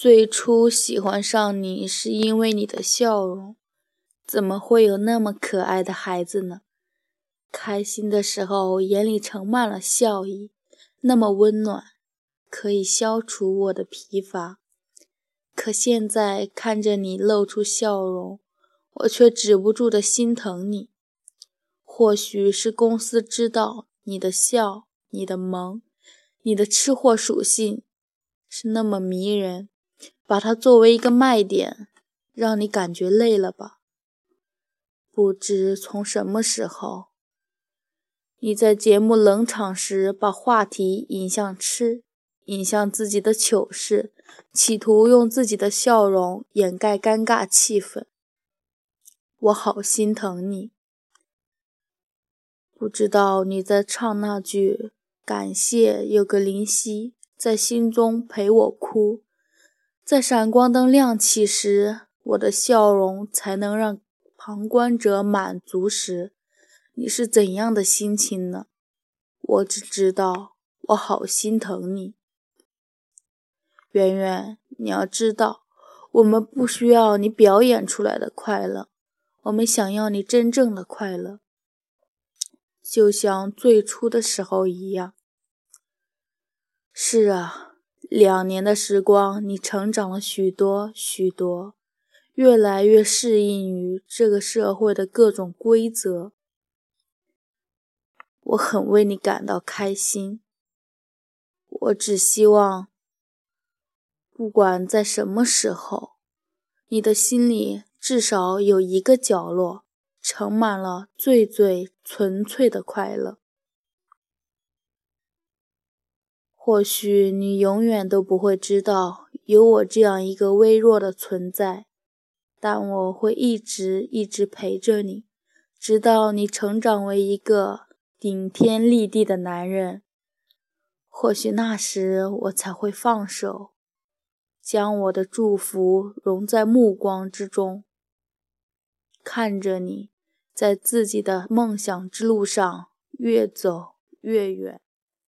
最初喜欢上你是因为你的笑容，怎么会有那么可爱的孩子呢？开心的时候眼里盛满了笑意，那么温暖，可以消除我的疲乏。可现在看着你露出笑容，我却止不住的心疼你。或许是公司知道你的笑、你的萌、你的吃货属性是那么迷人，把它作为一个卖点，让你感觉累了吧？不知从什么时候，你在节目冷场时把话题引向吃，引向自己的糗事，企图用自己的笑容掩盖尴尬气氛。我好心疼你。不知道你在唱那句“感谢有个林夕在心中陪我哭”，在闪光灯亮起时，我的笑容才能让旁观者满足时，你是怎样的心情呢？我只知道我好心疼你，圆圆，你要知道，我们不需要你表演出来的快乐，我们想要你真正的快乐。就像最初的时候一样。是啊，两年的时光，你成长了许多许多，越来越适应于这个社会的各种规则。我很为你感到开心。我只希望，不管在什么时候，你的心里至少有一个角落。盛满了最最纯粹的快乐。或许你永远都不会知道有我这样一个微弱的存在，但我会一直一直陪着你，直到你成长为一个顶天立地的男人。或许那时我才会放手，将我的祝福融在目光之中，看着你。在自己的梦想之路上越走越远。